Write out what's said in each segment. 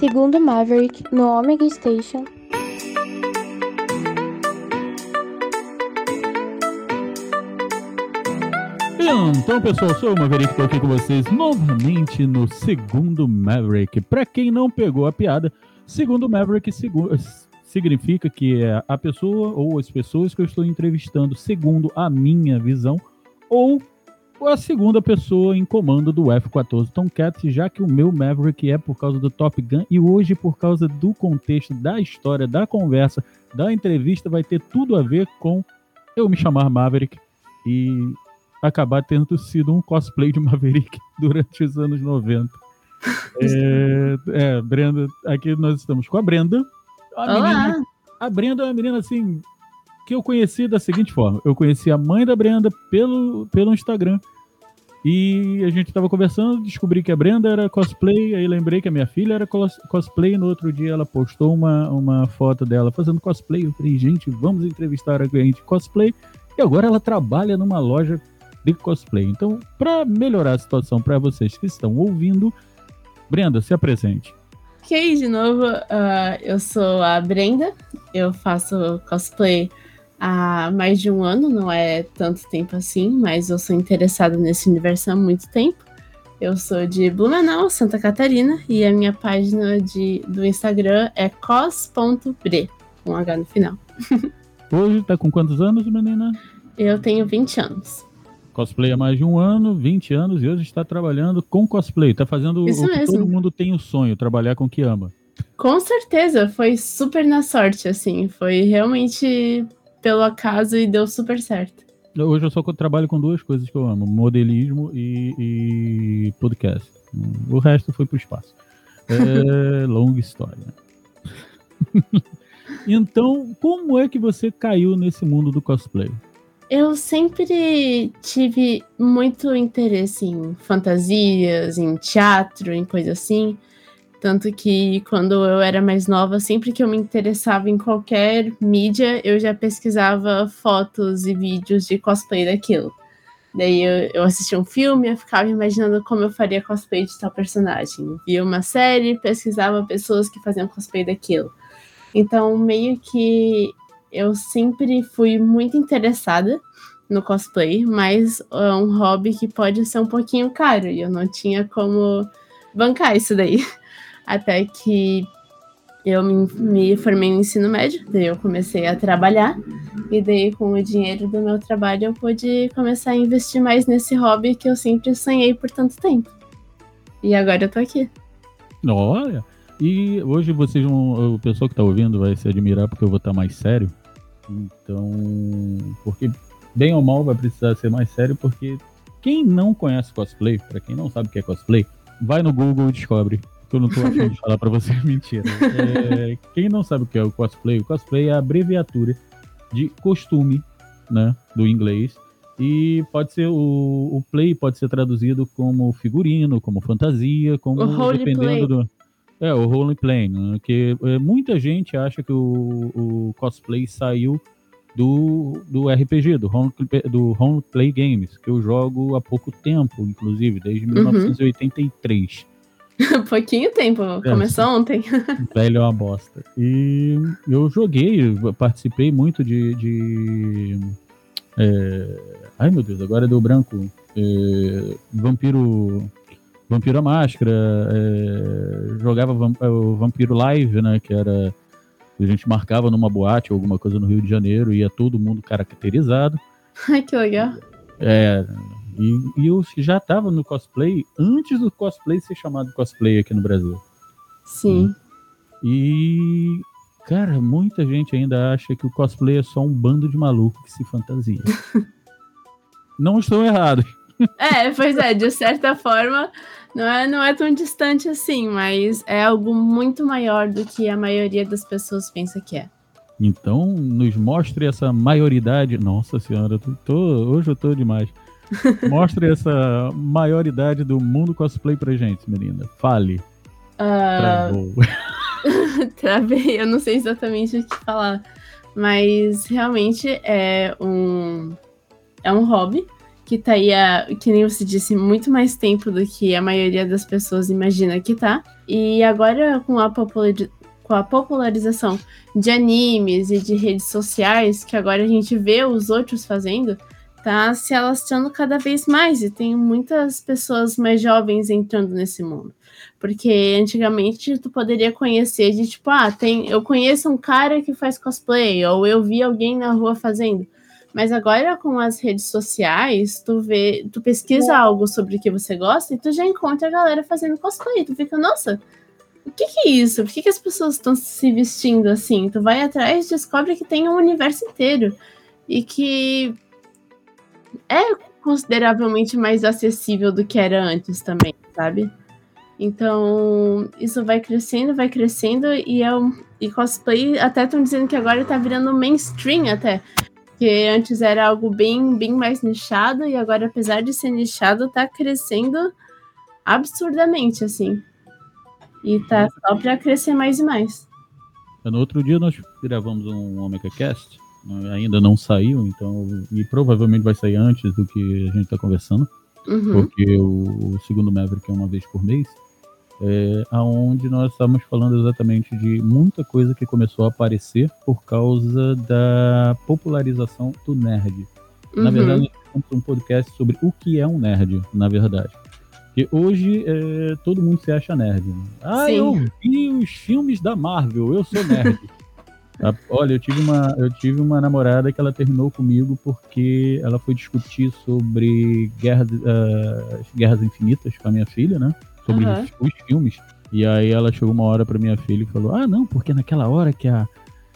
segundo Maverick no Omega Station. Então, pessoal, sou o Maverick, estou aqui com vocês novamente no segundo Maverick. Para quem não pegou a piada, segundo Maverick significa que é a pessoa ou as pessoas que eu estou entrevistando segundo a minha visão ou a segunda pessoa em comando do F-14 Tomcat, já que o meu Maverick é por causa do Top Gun e hoje por causa do contexto da história, da conversa, da entrevista, vai ter tudo a ver com eu me chamar Maverick e acabar tendo sido um cosplay de Maverick durante os anos 90. É, é, Brenda, aqui nós estamos com a Brenda. A, menina, a Brenda é uma menina assim que eu conheci da seguinte forma: eu conheci a mãe da Brenda pelo, pelo Instagram. E a gente estava conversando, descobri que a Brenda era cosplay, aí lembrei que a minha filha era cosplay. No outro dia ela postou uma, uma foto dela fazendo cosplay. Eu falei, gente, vamos entrevistar a gente cosplay. E agora ela trabalha numa loja de cosplay. Então, para melhorar a situação para vocês que estão ouvindo, Brenda, se apresente. Ok, de novo, uh, eu sou a Brenda, eu faço cosplay há mais de um ano, não é tanto tempo assim, mas eu sou interessada nesse universo há muito tempo. Eu sou de Blumenau, Santa Catarina, e a minha página de, do Instagram é cos.bre, com H no final. Hoje tá com quantos anos, menina? Eu tenho 20 anos cosplay há mais de um ano, 20 anos, e hoje está trabalhando com cosplay. Está fazendo Isso o que mesmo. todo mundo tem o sonho, trabalhar com o que ama. Com certeza, foi super na sorte, assim. Foi realmente pelo acaso e deu super certo. Hoje eu só trabalho com duas coisas que eu amo: modelismo e, e podcast. O resto foi pro espaço. É longa história. então, como é que você caiu nesse mundo do cosplay? Eu sempre tive muito interesse em fantasias, em teatro, em coisa assim. Tanto que quando eu era mais nova, sempre que eu me interessava em qualquer mídia, eu já pesquisava fotos e vídeos de cosplay daquilo. Daí eu, eu assistia um filme, eu ficava imaginando como eu faria cosplay de tal personagem. Via uma série, pesquisava pessoas que faziam cosplay daquilo. Então, meio que eu sempre fui muito interessada no cosplay, mas é um hobby que pode ser um pouquinho caro e eu não tinha como bancar isso daí. Até que eu me, me, formei no ensino médio, daí eu comecei a trabalhar, e daí com o dinheiro do meu trabalho eu pude começar a investir mais nesse hobby que eu sempre sonhei por tanto tempo. E agora eu tô aqui. Olha, e hoje vocês vão, o pessoal que tá ouvindo vai se admirar porque eu vou estar tá mais sério. Então, porque bem ou mal vai precisar ser mais sério, porque quem não conhece cosplay, para quem não sabe o que é cosplay, vai no Google e descobre. Que eu não tô afim de falar para você mentira. É, quem não sabe o que é o cosplay, o cosplay é a abreviatura de costume, né, do inglês. E pode ser o, o play pode ser traduzido como figurino, como fantasia, como dependendo play. do é, o roleplay, né? que é, muita gente acha que o, o, cosplay saiu do, do RPG, do roleplay, do roleplay games, que eu jogo há pouco tempo, inclusive, desde uhum. 1983. Pouquinho tempo, é, começou ontem. Velho é uma bosta. E eu joguei, participei muito de. de é... Ai meu Deus, agora deu branco. É... Vampiro. Vampiro a Máscara, é, jogava é, o Vampiro Live, né? Que era. A gente marcava numa boate ou alguma coisa no Rio de Janeiro, ia todo mundo caracterizado. Ai, que legal. É. E, e eu já tava no cosplay antes do cosplay ser chamado cosplay aqui no Brasil. Sim. E, cara, muita gente ainda acha que o cosplay é só um bando de maluco que se fantasia. Não estou errado. É, pois é, de certa forma, não é, não é tão distante assim, mas é algo muito maior do que a maioria das pessoas pensa que é. Então, nos mostre essa maioridade. Nossa senhora, tô, tô, hoje eu tô demais. Mostre essa maioridade do mundo cosplay pra gente, menina. Fale. Uh... Travei, eu não sei exatamente o que falar. Mas realmente é um, é um hobby que tá aí, há, que nem você disse, muito mais tempo do que a maioria das pessoas imagina que tá. E agora, com a, com a popularização de animes e de redes sociais, que agora a gente vê os outros fazendo, tá se alastrando cada vez mais. E tem muitas pessoas mais jovens entrando nesse mundo. Porque antigamente tu poderia conhecer de tipo, ah, tem, eu conheço um cara que faz cosplay, ou eu vi alguém na rua fazendo. Mas agora com as redes sociais, tu vê, tu pesquisa é. algo sobre o que você gosta e tu já encontra a galera fazendo cosplay. Tu fica, nossa, o que, que é isso? Por que, que as pessoas estão se vestindo assim? Tu vai atrás e descobre que tem um universo inteiro. E que é consideravelmente mais acessível do que era antes também, sabe? Então, isso vai crescendo, vai crescendo, e, é um, e cosplay até estão dizendo que agora tá virando mainstream até que antes era algo bem, bem mais nichado e agora, apesar de ser nichado, tá crescendo absurdamente, assim. E tá só pra crescer mais e mais. No outro dia nós gravamos um Omega Cast, ainda não saiu, então, e provavelmente vai sair antes do que a gente tá conversando, uhum. porque o, o segundo Maverick é uma vez por mês é, aonde nós estamos falando exatamente de muita coisa que começou a aparecer por causa da popularização do nerd. Uhum. Na verdade, nós um podcast sobre o que é um nerd, na verdade. Porque hoje é, todo mundo se acha nerd. Ah, Sim. eu vi os filmes da Marvel, eu sou nerd. Olha, eu tive, uma, eu tive uma namorada que ela terminou comigo porque ela foi discutir sobre guerra, uh, Guerras Infinitas com a minha filha, né? sobre uhum. os, os, filmes. E aí ela chegou uma hora pra minha filha e falou: Ah, não, porque naquela hora que a,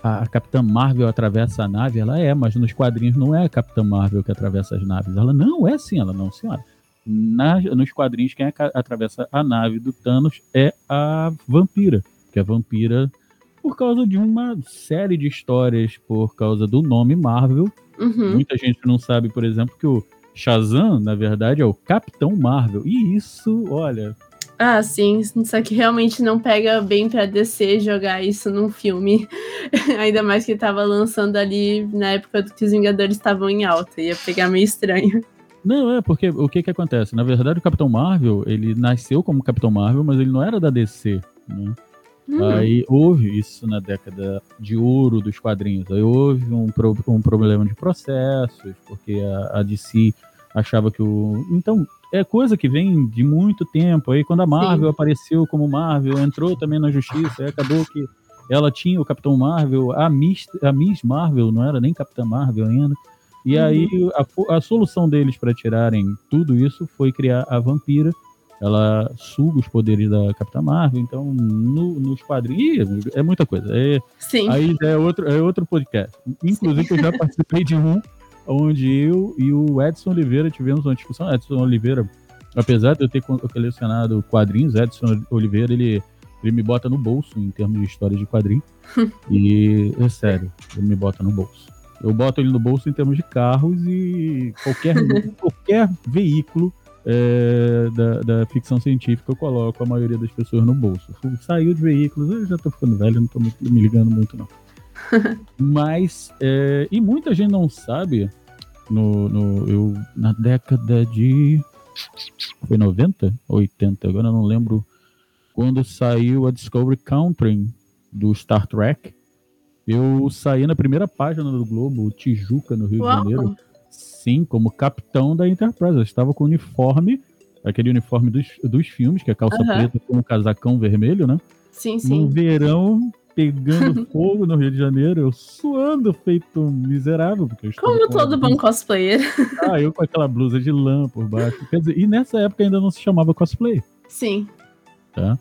a, a Capitã Marvel atravessa a nave, ela é, mas nos quadrinhos não é a Capitã Marvel que atravessa as naves. Ela, não, é sim, ela, não, senhora. Na, nos quadrinhos, quem atravessa a nave do Thanos é a vampira. Que a vampira, por causa de uma série de histórias, por causa do nome Marvel, uhum. muita gente não sabe, por exemplo, que o Shazam, na verdade, é o Capitão Marvel. E isso, olha, ah, sim, só que realmente não pega bem pra DC jogar isso num filme. Ainda mais que tava lançando ali na época que os Vingadores estavam em alta, ia pegar meio estranho. Não, é porque o que que acontece? Na verdade, o Capitão Marvel, ele nasceu como Capitão Marvel, mas ele não era da DC, né? Hum. Aí houve isso na década de ouro dos quadrinhos. Aí houve um, pro, um problema de processos, porque a, a DC achava que o. Então, é coisa que vem de muito tempo. Aí quando a Marvel Sim. apareceu como Marvel, entrou também na justiça, aí acabou que ela tinha o Capitão Marvel, a Miss, a Miss Marvel, não era nem Capitã Marvel ainda. E uhum. aí a, a solução deles para tirarem tudo isso foi criar a Vampira. Ela suga os poderes da Capitã Marvel, então no, nos quadrinhos é muita coisa. É, Sim. Aí é outro, é outro podcast. Inclusive, Sim. eu já participei de um onde eu e o Edson Oliveira tivemos uma discussão. Edson Oliveira, apesar de eu ter colecionado quadrinhos, Edson Oliveira, ele, ele me bota no bolso em termos de história de quadrinho. e é sério, ele me bota no bolso. Eu boto ele no bolso em termos de carros e qualquer, qualquer veículo é, da, da, ficção científica eu coloco a maioria das pessoas no bolso. Saiu de veículos, eu já tô ficando velho, não tô me ligando muito não. Mas, é, e muita gente não sabe, no, no, eu, na década de. Foi 90? 80? Agora eu não lembro. Quando saiu a Discovery Country do Star Trek, eu saí na primeira página do Globo, Tijuca, no Rio Uau. de Janeiro. Sim, como capitão da Enterprise. Eu estava com o uniforme, aquele uniforme dos, dos filmes, que é calça uhum. preta com um casacão vermelho, né? Sim, sim. No verão, pegando fogo no Rio de Janeiro, eu suando feito miserável. Porque Como todo bom cosplayer. Ah, eu com aquela blusa de lã por baixo. Quer dizer, e nessa época ainda não se chamava cosplay. Sim. Tá?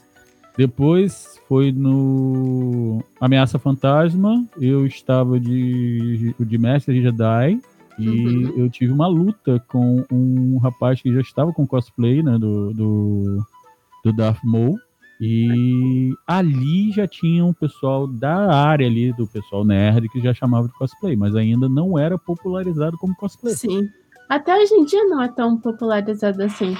Depois foi no Ameaça Fantasma, eu estava de, de Mestre Jedi e uhum. eu tive uma luta com um rapaz que já estava com cosplay, né, do, do, do Darth Maul. E ali já tinha um pessoal da área ali, do pessoal nerd, que já chamava de cosplay, mas ainda não era popularizado como cosplay. Sim. Até hoje em dia não é tão popularizado assim.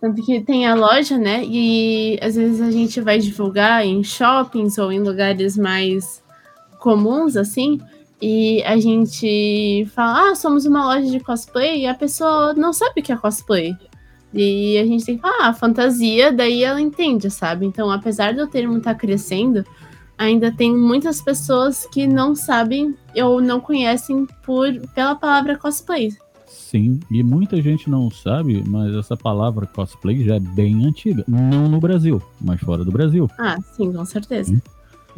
Tanto que tem a loja, né? E às vezes a gente vai divulgar em shoppings ou em lugares mais comuns, assim. E a gente fala, ah, somos uma loja de cosplay, e a pessoa não sabe o que é cosplay. E a gente tem que falar, ah, fantasia, daí ela entende, sabe? Então, apesar do termo estar tá crescendo, ainda tem muitas pessoas que não sabem ou não conhecem por pela palavra cosplay. Sim, e muita gente não sabe, mas essa palavra cosplay já é bem antiga. Não no Brasil, mas fora do Brasil. Ah, sim, com certeza.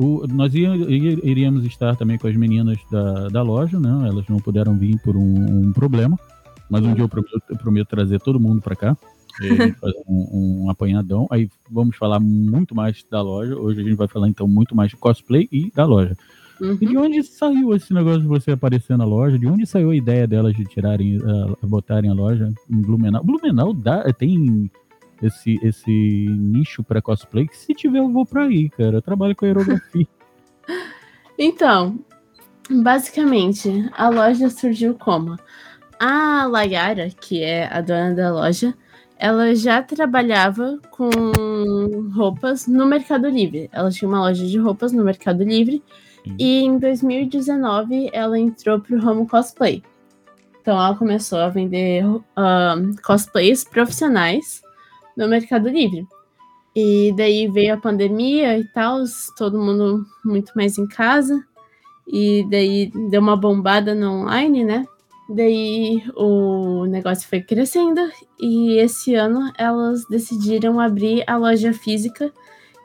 O, nós iríamos estar também com as meninas da, da loja, né? Elas não puderam vir por um, um problema. Mas um dia eu prometo, eu prometo trazer todo mundo para cá. E gente fazer um, um, apanhadão. Aí vamos falar muito mais da loja. Hoje a gente vai falar então muito mais de cosplay e da loja. Uhum. E de onde saiu esse negócio de você aparecer na loja? De onde saiu a ideia delas de tirarem, uh, botarem a loja em Blumenau? Blumenau dá, tem esse, esse nicho para cosplay que se tiver eu vou para aí, cara. Eu trabalho com aerografia. então, basicamente, a loja surgiu como? A Layara, que é a dona da loja, ela já trabalhava com roupas no Mercado Livre. Ela tinha uma loja de roupas no Mercado Livre e em 2019 ela entrou para o ramo cosplay. Então ela começou a vender cosplays profissionais no Mercado Livre. E daí veio a pandemia e tal, todo mundo muito mais em casa. E daí deu uma bombada no online, né? Daí o negócio foi crescendo e esse ano elas decidiram abrir a loja física,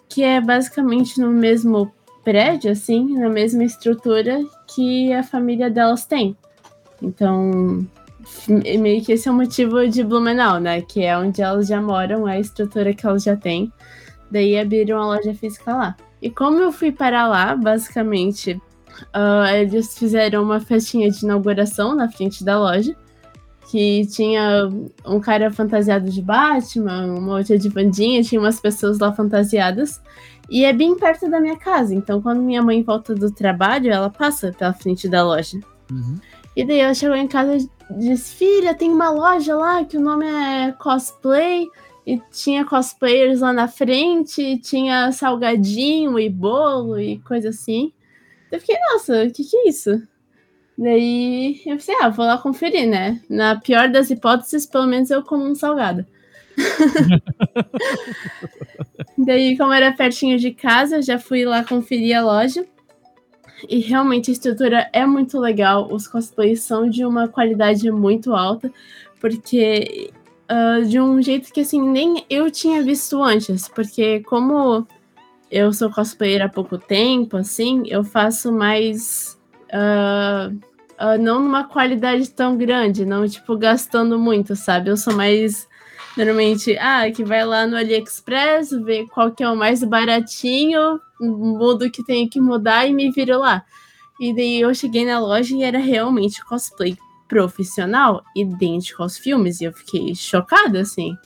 que é basicamente no mesmo prédio, assim, na mesma estrutura que a família delas tem. Então, meio que esse é o motivo de Blumenau, né? Que é onde elas já moram, é a estrutura que elas já têm. Daí abriram a loja física lá. E como eu fui para lá, basicamente, uh, eles fizeram uma festinha de inauguração na frente da loja, que tinha um cara fantasiado de Batman, uma outra de bandinha, tinha umas pessoas lá fantasiadas. E é bem perto da minha casa, então quando minha mãe volta do trabalho, ela passa pela frente da loja. Uhum. E daí ela chegou em casa e disse: Filha, tem uma loja lá que o nome é Cosplay. E tinha cosplayers lá na frente, tinha salgadinho e bolo e coisa assim. Eu fiquei, nossa, o que, que é isso? Daí eu pensei, ah, vou lá conferir, né? Na pior das hipóteses, pelo menos eu como um salgado. Daí, como era pertinho de casa, já fui lá conferir a loja. E realmente a estrutura é muito legal. Os cosplays são de uma qualidade muito alta, porque uh, de um jeito que assim nem eu tinha visto antes. Porque como eu sou cosplayer há pouco tempo, assim, eu faço mais. Uh, uh, não numa qualidade tão grande, não, tipo, gastando muito, sabe? Eu sou mais. Normalmente, ah, que vai lá no AliExpress, vê qual que é o mais baratinho, mudo que tem que mudar e me viro lá. E daí eu cheguei na loja e era realmente cosplay profissional, idêntico aos filmes, e eu fiquei chocada, assim.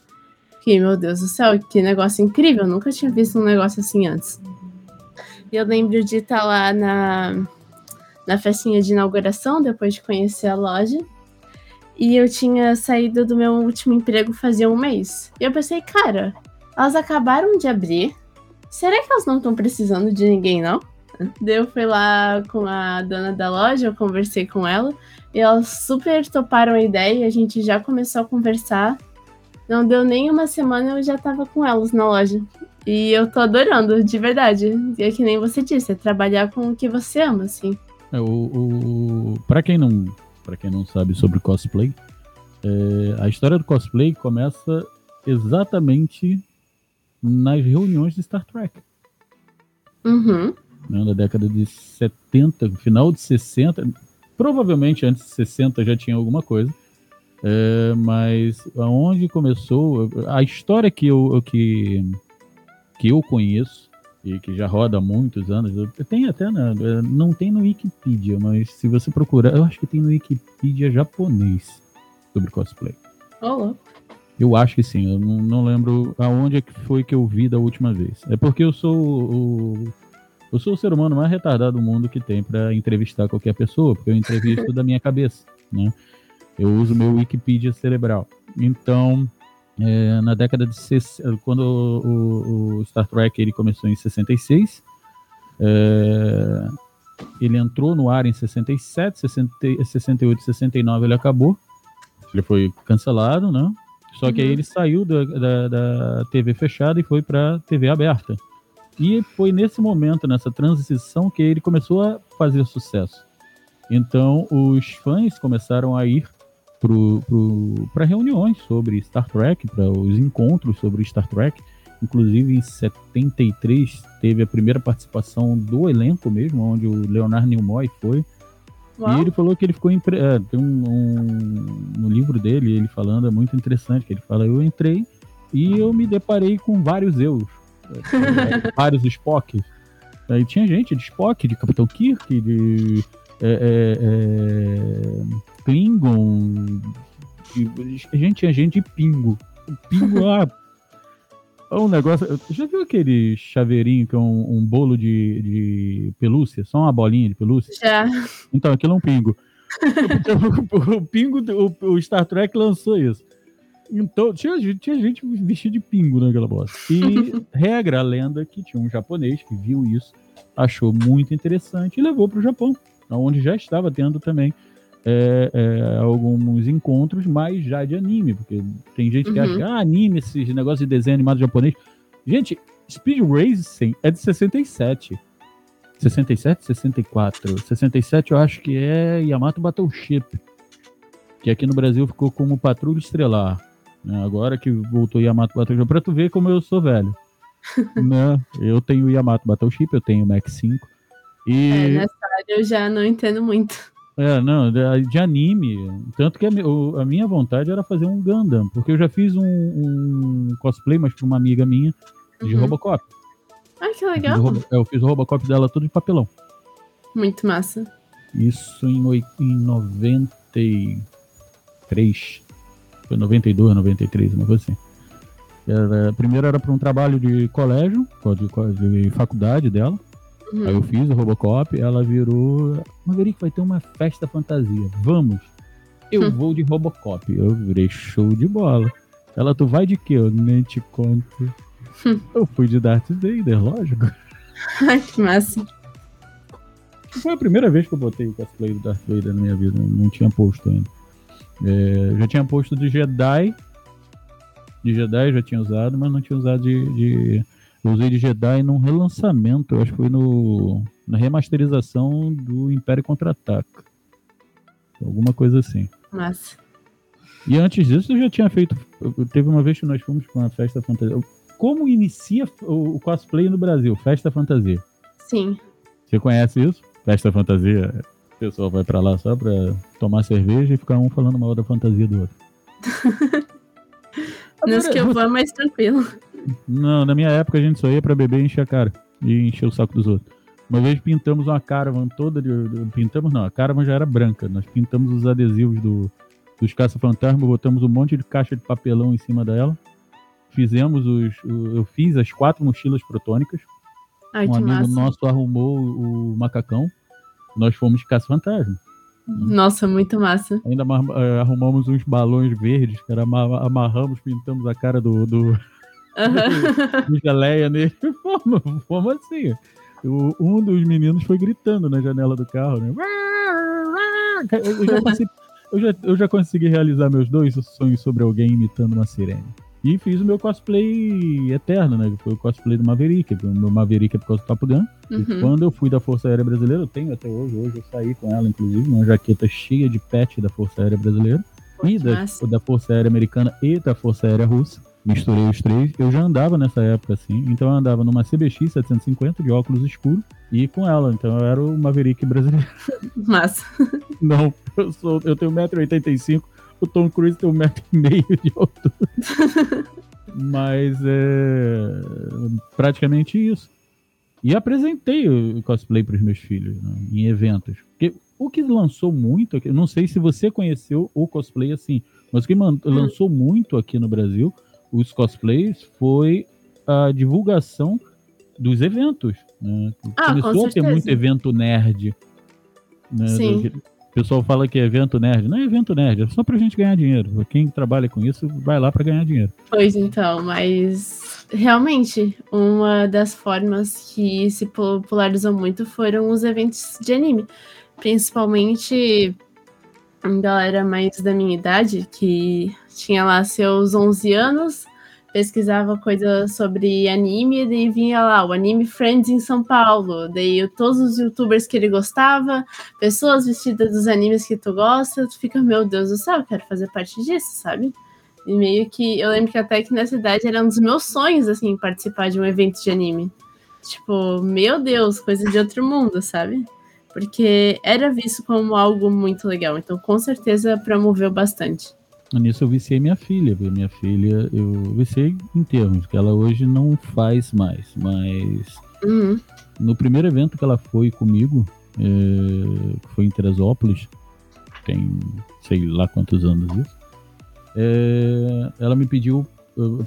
Fiquei, meu Deus do céu, que negócio incrível. Eu nunca tinha visto um negócio assim antes. E eu lembro de estar lá na, na festinha de inauguração, depois de conhecer a loja. E eu tinha saído do meu último emprego fazia um mês. E eu pensei, cara, elas acabaram de abrir. Será que elas não estão precisando de ninguém, não? Daí eu fui lá com a dona da loja, eu conversei com ela. E elas super toparam a ideia, a gente já começou a conversar. Não deu nem uma semana, eu já tava com elas na loja. E eu tô adorando, de verdade. E é que nem você disse, é trabalhar com o que você ama, assim. É, o, o, pra, quem não, pra quem não sabe sobre cosplay, é, a história do cosplay começa exatamente nas reuniões de Star Trek. Uhum. Né, na década de 70, final de 60, provavelmente antes de 60 já tinha alguma coisa. É, mas aonde começou a história que eu que que eu conheço e que já roda há muitos anos, tem até na, não tem no Wikipedia, mas se você procurar, eu acho que tem no Wikipedia japonês sobre cosplay. Oh, eu acho que sim, eu não, não lembro aonde é que foi que eu vi da última vez. É porque eu sou o, eu sou o ser humano mais retardado do mundo que tem para entrevistar qualquer pessoa, porque eu entrevisto da minha cabeça, né? Eu uso meu Wikipedia cerebral. Então, é, na década de quando o, o, Star Trek ele começou em 66, é, ele entrou no ar em 67, 60, 68, 69 ele acabou. Ele foi cancelado, né? Só que aí Uhum. ele saiu da, da, da TV fechada e foi para TV aberta. E foi nesse momento, nessa transição, que ele começou a fazer sucesso. Então, os fãs começaram a ir para reuniões sobre Star Trek, para os encontros sobre Star Trek. Inclusive, em 73, teve a primeira participação do elenco mesmo, onde o Leonardo Nimoy foi. Uau. E ele falou que ele ficou. Impre... é, tem um, um- no livro dele, ele falando, é muito interessante, que ele fala, eu entrei e eu me deparei com vários eus. Vários Spocks. Aí tinha gente de Spock, de Capitão Kirk, de é, é, é, Klingon. de- gente, tinha gente de Pingo. O Pingo ah, é um negócio. Já viu aquele chaveirinho que é um, um bolo de, de pelúcia? Só uma bolinha de pelúcia? Já. Então, aquilo é um pingo. o, o pingo, o, o Star Trek lançou isso. Então, tinha, gente- tinha gente vestida de pingo naquela bosta. E regra a lenda que tinha um japonês que viu isso, achou muito interessante e levou para o Japão, onde já estava tendo também é, é, alguns encontros, mas já de anime, porque tem gente que Uhum. acha que ah, anime, esses negócios de desenho animado japonês. Gente, Speed Racing é de 67. 67, 64. 67 eu acho que é Yamato Battleship. Que aqui no Brasil ficou como Patrulha Estrelar. né? Agora que voltou Yamato Battleship. Pra tu ver como eu sou velho. né? Eu tenho o Yamato Battleship, eu tenho o Max 5. E. É, nessa área eu já não entendo muito. É, não, de, anime. Tanto que a, a minha vontade era fazer um Gundam, porque eu já fiz um, um cosplay, mas pra uma amiga minha, de Uhum. Robocop. Ai, que Eu fiz, o legal. Robo- eu fiz o Robocop dela todo de papelão. Muito massa. Isso em, em 93. Foi 92, 93, uma coisa assim. Era, primeiro era para um trabalho de colégio, de, de faculdade dela. Uhum. Aí eu fiz o Robocop, ela virou. Maverick vai ter uma festa fantasia. Vamos. Eu Hum. vou de Robocop. Eu virei show de bola. Ela, tu vai de quê? Eu nem te conto. Hum. Eu fui de Darth Vader, lógico. Ai, que massa. Foi a primeira vez que eu botei o cosplay do Darth Vader na minha vida. Não tinha posto ainda. É, já tinha posto de Jedi. De Jedi já tinha usado, mas não tinha usado de. de- Eu usei de Jedi num relançamento. Eu acho que foi no, na remasterização do Império Contra-Ataca. Alguma coisa assim. Massa. E antes disso eu já tinha feito. eu- Teve uma vez que nós fomos para uma festa fantasia. Como inicia o o cosplay no Brasil? Festa fantasia. Sim. Você conhece isso? Festa fantasia. O pessoal vai pra lá só pra tomar cerveja e ficar um falando mal da fantasia do outro. Nos que eu vou é mais tranquilo. Não, na minha época a gente só ia pra beber e encher a cara. E encher o saco dos outros. Uma vez pintamos uma caravan toda de. Pintamos não, a caravan já era branca. Nós pintamos os adesivos do, dos caça-fantasma, botamos um monte de caixa de papelão em cima dela. Fizemos os. eu fiz as quatro mochilas protônicas. Ai, um amigo massa. nosso arrumou o, macacão. Nós fomos de caça-fantasma. Nossa, muito massa. Ainda eh, arrumamos uns balões verdes, cara, ama- amarramos, pintamos a cara do, do, Do geleia nele. Fomos assim. O- um dos meninos foi gritando na janela do carro, né? Eu já, consegui, eu, já, eu já consegui realizar meus dois sonhos sobre alguém imitando uma sirene. E fiz o meu cosplay eterno, né? Que foi o cosplay do Maverick. O meu Maverick é por causa do Papo Gun. E Uhum. quando eu fui da Força Aérea Brasileira, eu tenho até hoje, hoje eu saí com ela, inclusive, uma jaqueta cheia de pet da Força Aérea Brasileira. E que da, da Força Aérea Americana e da Força Aérea Russa. Misturei os três. Eu já andava nessa época assim. Então eu andava numa CBX 750 de óculos escuros e com ela. Então eu era o Maverick brasileiro. Massa. Não, eu, sou, eu tenho 1,85m. O Tom Cruise tem 1,5m de altura. Mas é praticamente isso. E apresentei o cosplay para os meus filhos né, em eventos. Porque o que lançou muito, aqui- eu não sei se você conheceu o cosplay assim, mas o que man- lançou muito aqui no Brasil, os cosplays, foi a divulgação dos eventos. né? Ah, com Começou a ter muito evento nerd. Né, Sim. O pessoal fala que é evento nerd. Não é evento nerd, é só pra gente ganhar dinheiro. Quem trabalha com isso vai lá pra ganhar dinheiro. Pois então, mas realmente, uma das formas que se popularizou muito foram os eventos de anime. Principalmente em galera mais da minha idade, que tinha lá seus 11 anos, pesquisava coisas sobre anime, e daí vinha lá o Anime Friends em São Paulo, daí todos os youtubers que ele gostava, pessoas vestidas dos animes que tu gosta, tu fica, meu Deus do céu, eu quero fazer parte disso, sabe? E meio que, eu lembro que até que nessa idade era um dos meus sonhos, assim, participar de um evento de anime. Tipo, meu Deus, coisa de outro mundo, sabe? Porque era visto como algo muito legal, então com certeza promoveu bastante. Nisso eu viciei minha filha, minha filha, eu viciei em termos, que ela hoje não faz mais, mas uhum. no primeiro evento que ela foi comigo, é, foi em Teresópolis, tem sei lá quantos anos isso, é, ela me pediu,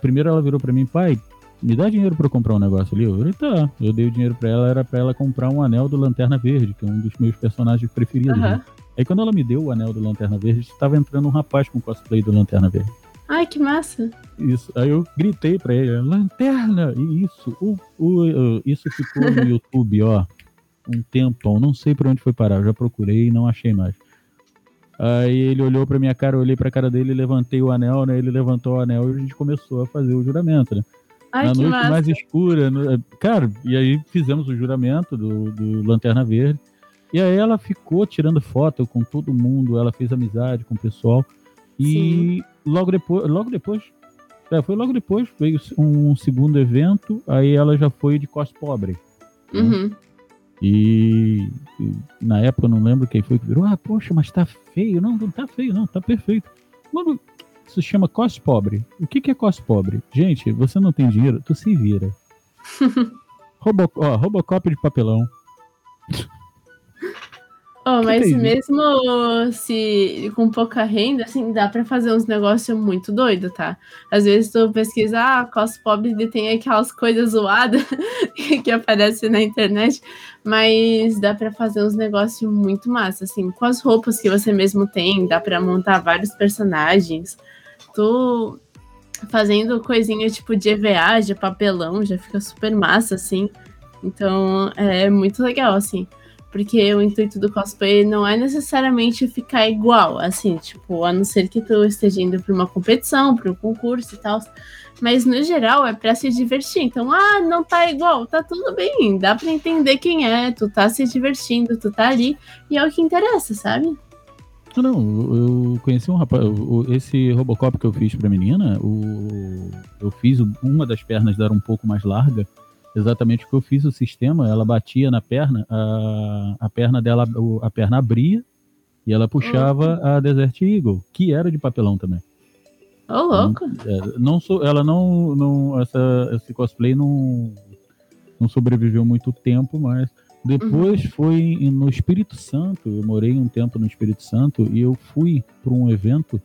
primeiro ela virou para mim, pai, me dá dinheiro para comprar um negócio ali? Eu falei, tá, eu dei o dinheiro para ela, era para ela comprar um anel do Lanterna Verde, que é um dos meus personagens preferidos. Uhum. Né? Aí quando ela me deu o anel do Lanterna Verde, estava entrando um rapaz com cosplay do Lanterna Verde. Ai, que massa! Isso. Aí eu gritei pra ele, Lanterna! E isso, o, o, isso ficou no YouTube, ó, um tempão. Não sei pra onde foi parar, eu já procurei e não achei mais. Aí ele olhou pra minha cara, eu olhei pra cara dele, levantei o anel, né? Ele levantou o anel e a gente começou a fazer o juramento, né? Ai, Na noite massa. mais escura, no- cara, e aí fizemos o juramento do, do Lanterna Verde. E aí ela ficou tirando foto com todo mundo, ela fez amizade com o pessoal. E logo depois, logo depois, é, foi logo depois, veio um segundo evento, aí ela já foi de cos pobre. Uhum. E, e na época eu não lembro quem foi que virou, ah, poxa, mas tá feio. Não, não tá feio, não, tá perfeito. Mano, isso se chama cos pobre. O que, que é cos pobre? Gente, você não tem dinheiro, tu se vira. Robo, ó, Robocop de papelão. Oh, mas mesmo se com pouca renda, assim, dá pra fazer uns negócios muito doido, tá? Às vezes tu pesquisa, ah, cos pobre tem aquelas coisas zoadas que aparecem na internet, mas dá pra fazer uns negócios muito massa, assim, com as roupas que você mesmo tem, dá pra montar vários personagens. Tu fazendo coisinha tipo de EVA, de papelão, já fica super massa, assim. Então é muito legal, assim porque o intuito do cosplay não é necessariamente ficar igual, assim, tipo, a não ser que tu esteja indo para uma competição, para um concurso e tal. Mas no geral é para se divertir. Então, ah, não tá igual, tá tudo bem, dá para entender quem é, tu tá se divertindo, tu tá ali e é o que interessa, sabe? Não, não, eu conheci um rapaz, esse Robocop que eu fiz pra menina, o, eu fiz uma das pernas dar um pouco mais larga, exatamente porque eu fiz o sistema, ela batia na perna, a, a perna dela, o- a perna abria e ela puxava a Desert Eagle, que era de papelão também. Ô, louco. É, não sou, ela não, não essa, esse cosplay não, não sobreviveu muito tempo, mas depois foi em- no Espírito Santo. Eu morei um tempo no Espírito Santo e eu fui para um evento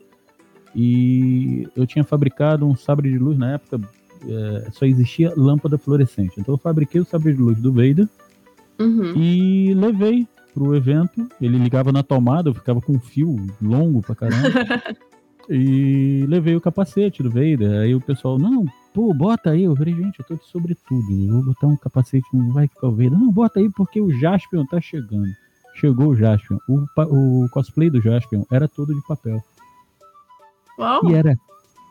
e eu tinha fabricado um sabre de luz na época. É, só existia lâmpada fluorescente. Então eu fabriquei o sabre de luz do Vader Uhum. e levei pro evento. Ele ligava na tomada, eu ficava com um fio longo pra caramba. e levei o capacete do Vader. Aí o pessoal, não, pô, bota aí. Eu falei, gente, eu tô de sobretudo. Vou botar um capacete, não vai ficar o Vader. Não, bota aí porque o Jaspion tá chegando. Chegou o Jaspion. O, o cosplay do Jaspion era todo de papel. Uau. E era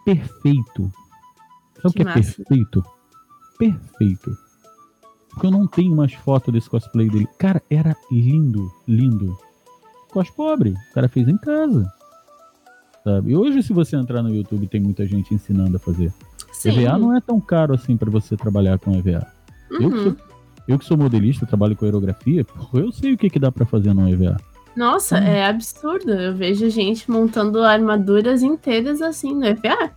perfeito. Sabe o Que que é massa. perfeito? Perfeito. Porque eu não tenho mais foto desse cosplay dele. Cara, era lindo, lindo. Cos pobre. O cara fez em casa. Sabe? E hoje, se você entrar no YouTube, tem muita gente ensinando a fazer. Sim. EVA não é tão caro assim pra você trabalhar com EVA. Eu, que Uhum. sou, eu que sou modelista, trabalho com aerografia, eu sei o que, que dá pra fazer no EVA. Nossa, Hum. é absurdo. Eu vejo gente montando armaduras inteiras assim no EVA.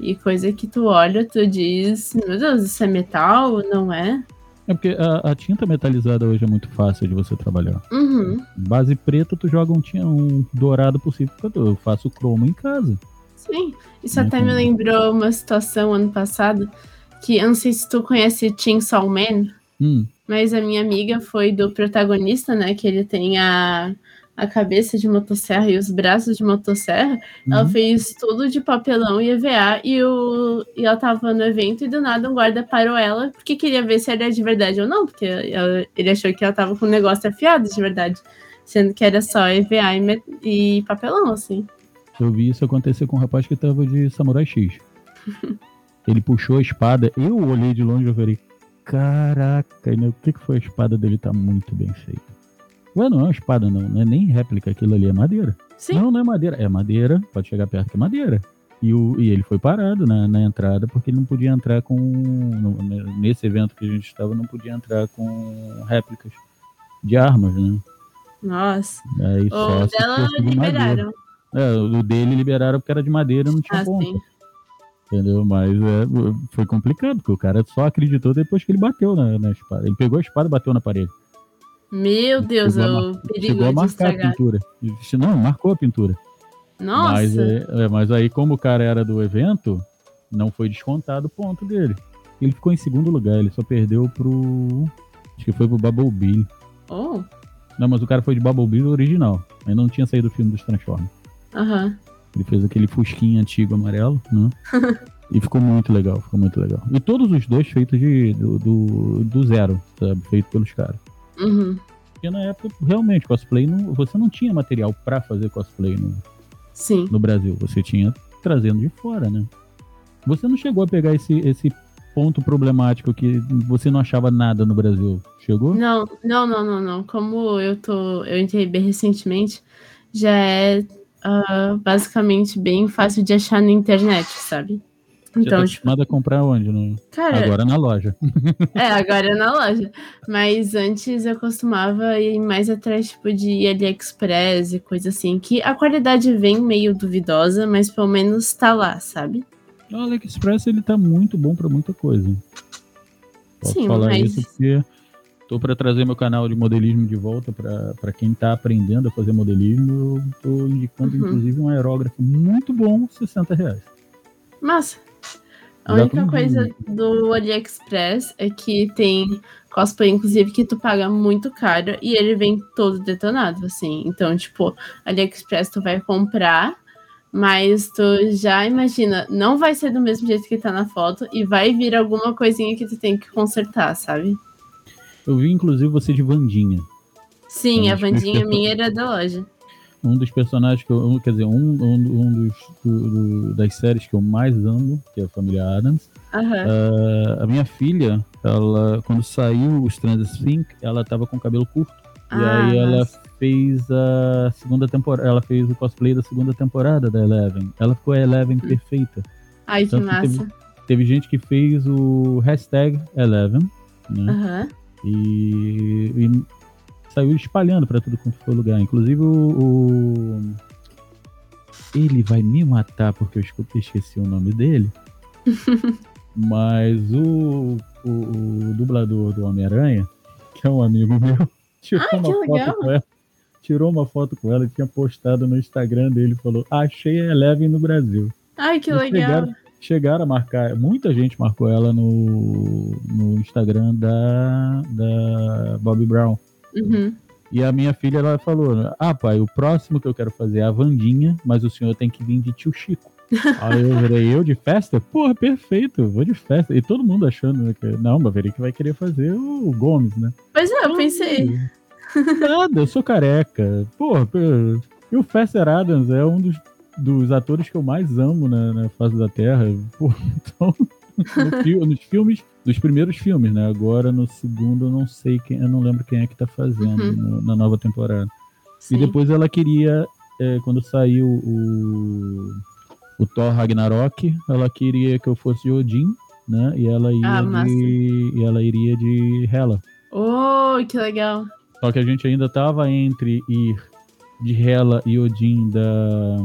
E coisa que tu olha, tu diz, meu Deus, isso é metal? Não é? É porque a, a tinta metalizada hoje é muito fácil de você trabalhar. Uhum. Base preta, tu joga um, tinha um dourado por cima. Eu faço cromo em casa. Sim. Isso Né, até me como- lembrou uma situação ano passado, que eu não sei se tu conhece Chainsaw Man, Hum, mas a minha amiga foi do protagonista, né? Que ele tem a, a cabeça de motosserra e os braços de motosserra, uhum. ela fez tudo de papelão e EVA e, o, e ela tava no evento e do nada um guarda parou ela porque queria ver se era de verdade ou não, porque ela, ele achou que ela tava com um negócio afiado de verdade, sendo que era só EVA e, e papelão, assim. Eu vi isso acontecer com um rapaz que tava de Samurai X. ele puxou a espada, eu olhei de longe e falei, caraca, né? o que, que foi a espada dele? Tá muito bem feita. Ué, não é uma espada, não. Não é nem réplica, aquilo ali é madeira. Sim. Não, não é madeira. É madeira, pode chegar perto que é madeira. E, o, e ele foi parado na, na entrada porque ele não podia entrar com. No, nesse evento que a gente estava, não podia entrar com réplicas de armas, né? Nossa. Aí, o dela liberaram. É, o dele liberaram porque era de madeira e não tinha ah, ponta. Sim. Entendeu? Mas é, foi complicado, porque o cara só acreditou depois que ele bateu na, na espada. Ele pegou a espada e bateu na parede. Meu Deus, chegou é o perigo chegou a marcar a pintura. Não, marcou a pintura. Nossa! Mas, é, é, mas aí, como o cara era do evento, não foi descontado o ponto dele. Ele ficou em segundo lugar, ele só perdeu pro. Acho que foi pro Bubble Bill. Oh! Não, mas o cara foi de Bubble Bill original. Ainda não tinha saído do filme dos Transformers. Aham. Uhum. Ele fez aquele fusquinho antigo amarelo, né? e ficou muito legal, ficou muito legal. E todos os dois feitos de, do, do, do zero, sabe? Feito pelos caras. Uhum. Porque na época, realmente, cosplay, não, você não tinha material para fazer cosplay no, Sim. no Brasil. Você tinha trazendo de fora, né? Você não chegou a pegar esse, esse ponto problemático que você não achava nada no Brasil. Chegou? Não, não, não, não, não. Como eu tô. Eu entrei bem recentemente, já é uh, basicamente bem fácil de achar na internet, sabe? Então, tá tipo, a comprar onde? No... Cara, agora na loja. É, agora é na loja. Mas antes eu costumava ir mais atrás, tipo, de AliExpress e coisa assim, que a qualidade vem meio duvidosa, mas pelo menos tá lá, sabe? O AliExpress, ele tá muito bom para muita coisa. Posso Sim, falar mas... isso porque tô para trazer meu canal de modelismo de volta para quem tá aprendendo a fazer modelismo. Eu tô indicando, uhum. inclusive, um aerógrafo muito bom, 60 reais. Massa. A única coisa do AliExpress é que tem cosplay, inclusive, que tu paga muito caro e ele vem todo detonado, assim. Então, tipo, AliExpress tu vai comprar, mas tu já imagina, não vai ser do mesmo jeito que tá na foto e vai vir alguma coisinha que tu tem que consertar, sabe? Eu vi, inclusive, você de Vandinha. Sim, a Vandinha minha era da loja um dos personagens que eu, quer dizer, um, um, um dos do, do, das séries que eu mais amo, que é a família Adams. Uhum. Uh, a minha filha, ela, quando saiu o Stranger Things, ela tava com cabelo curto. Ah, e aí ela fez a segunda temporada, ela fez o cosplay da segunda temporada da Eleven. Ela ficou a Eleven hum. perfeita. Ai, que massa. teve, teve, gente que fez o hashtag Eleven, né? Uhum. E, e saiu espalhando para tudo quanto foi lugar. Inclusive o, o, Ele vai me matar porque eu esqueci o nome dele. Mas o, o, o, dublador do Homem-Aranha, que é um amigo meu, tirou Ai, uma foto legal. com ela. Tirou uma foto com ela e tinha postado no Instagram dele falou: Achei a Eleven no Brasil. Ai, que e legal. Chegaram, chegaram a marcar, muita gente marcou ela no, no Instagram da, da Bobby Brown. Uhum. E a minha filha, ela falou: Ah, pai, o próximo que eu quero fazer é a Vandinha, mas o senhor tem que vir de tio Chico. Aí eu virei eu de festa? Porra, perfeito, vou de festa. E todo mundo achando né, que. Não, Maverick vai querer fazer o Gomes, né? Pois é, eu pensei. Nada, eu sou careca. Porra, e o Fester Adams é um dos, dos atores que eu mais amo na, na face da Terra. Porra, então no, nos filmes, dos primeiros filmes, né? Agora no segundo eu não sei quem, eu não lembro quem é que tá fazendo uhum. no, na nova temporada. Sim. E depois ela queria, é, quando saiu o, o Thor Ragnarok, ela queria que eu fosse Odin, né? E ela ia ah, de, e ela iria de Hela. Oh, que legal! Só que a gente ainda tava entre ir de Hela e Odin da,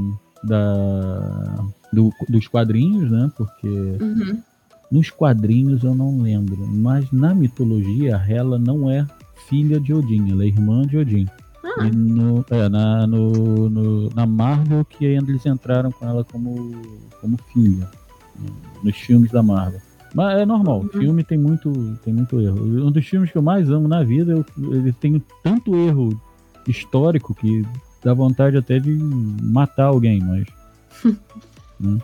da do, dos quadrinhos, né? Porque uhum. Nos quadrinhos eu não lembro, mas na mitologia a Hela não é filha de Odin, ela é irmã de Odin. Ah. E no, é, na, no, no, na Marvel que eles entraram com ela como, como filha. Nos filmes da Marvel. Mas é normal, uhum. filme tem muito, tem muito erro. Um dos filmes que eu mais amo na vida, eu, ele tem tanto erro histórico que dá vontade até de matar alguém, mas. né?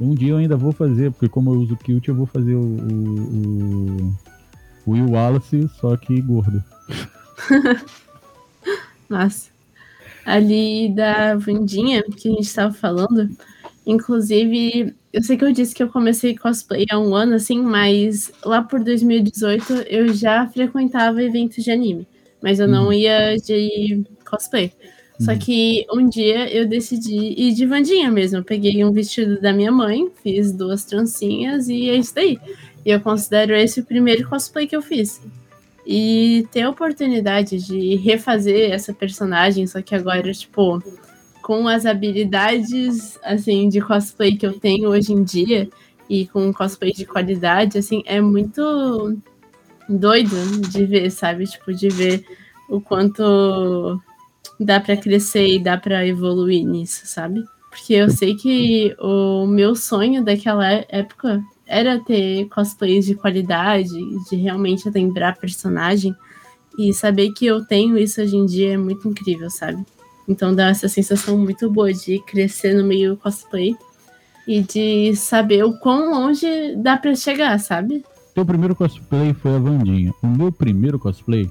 Um dia eu ainda vou fazer, porque como eu uso Kilt, eu vou fazer o, o, o Will Wallace, só que gordo. Nossa. Ali da Vandinha, que a gente estava falando, inclusive, eu sei que eu disse que eu comecei cosplay há um ano, assim, mas lá por 2018 eu já frequentava eventos de anime, mas eu não Uhum. ia de cosplay. Só Uhum. que um dia eu decidi ir de Vandinha mesmo. Eu peguei um vestido da minha mãe, fiz duas trancinhas e é isso daí. E eu considero esse o primeiro cosplay que eu fiz. E ter a oportunidade de refazer essa personagem, só que agora, tipo, com as habilidades, assim, de cosplay que eu tenho hoje em dia, e com cosplay de qualidade, assim, é muito doido de ver, sabe? Tipo, de ver o quanto dá pra crescer e dá pra evoluir nisso, sabe? Porque eu sei que o meu sonho daquela época era ter cosplays de qualidade, de realmente lembrar personagem. E saber que eu tenho isso hoje em dia é muito incrível, sabe? Então dá essa sensação muito boa de crescer no meio cosplay e de saber o quão longe dá pra chegar, sabe? Teu primeiro cosplay foi a Vandinha. O meu primeiro cosplay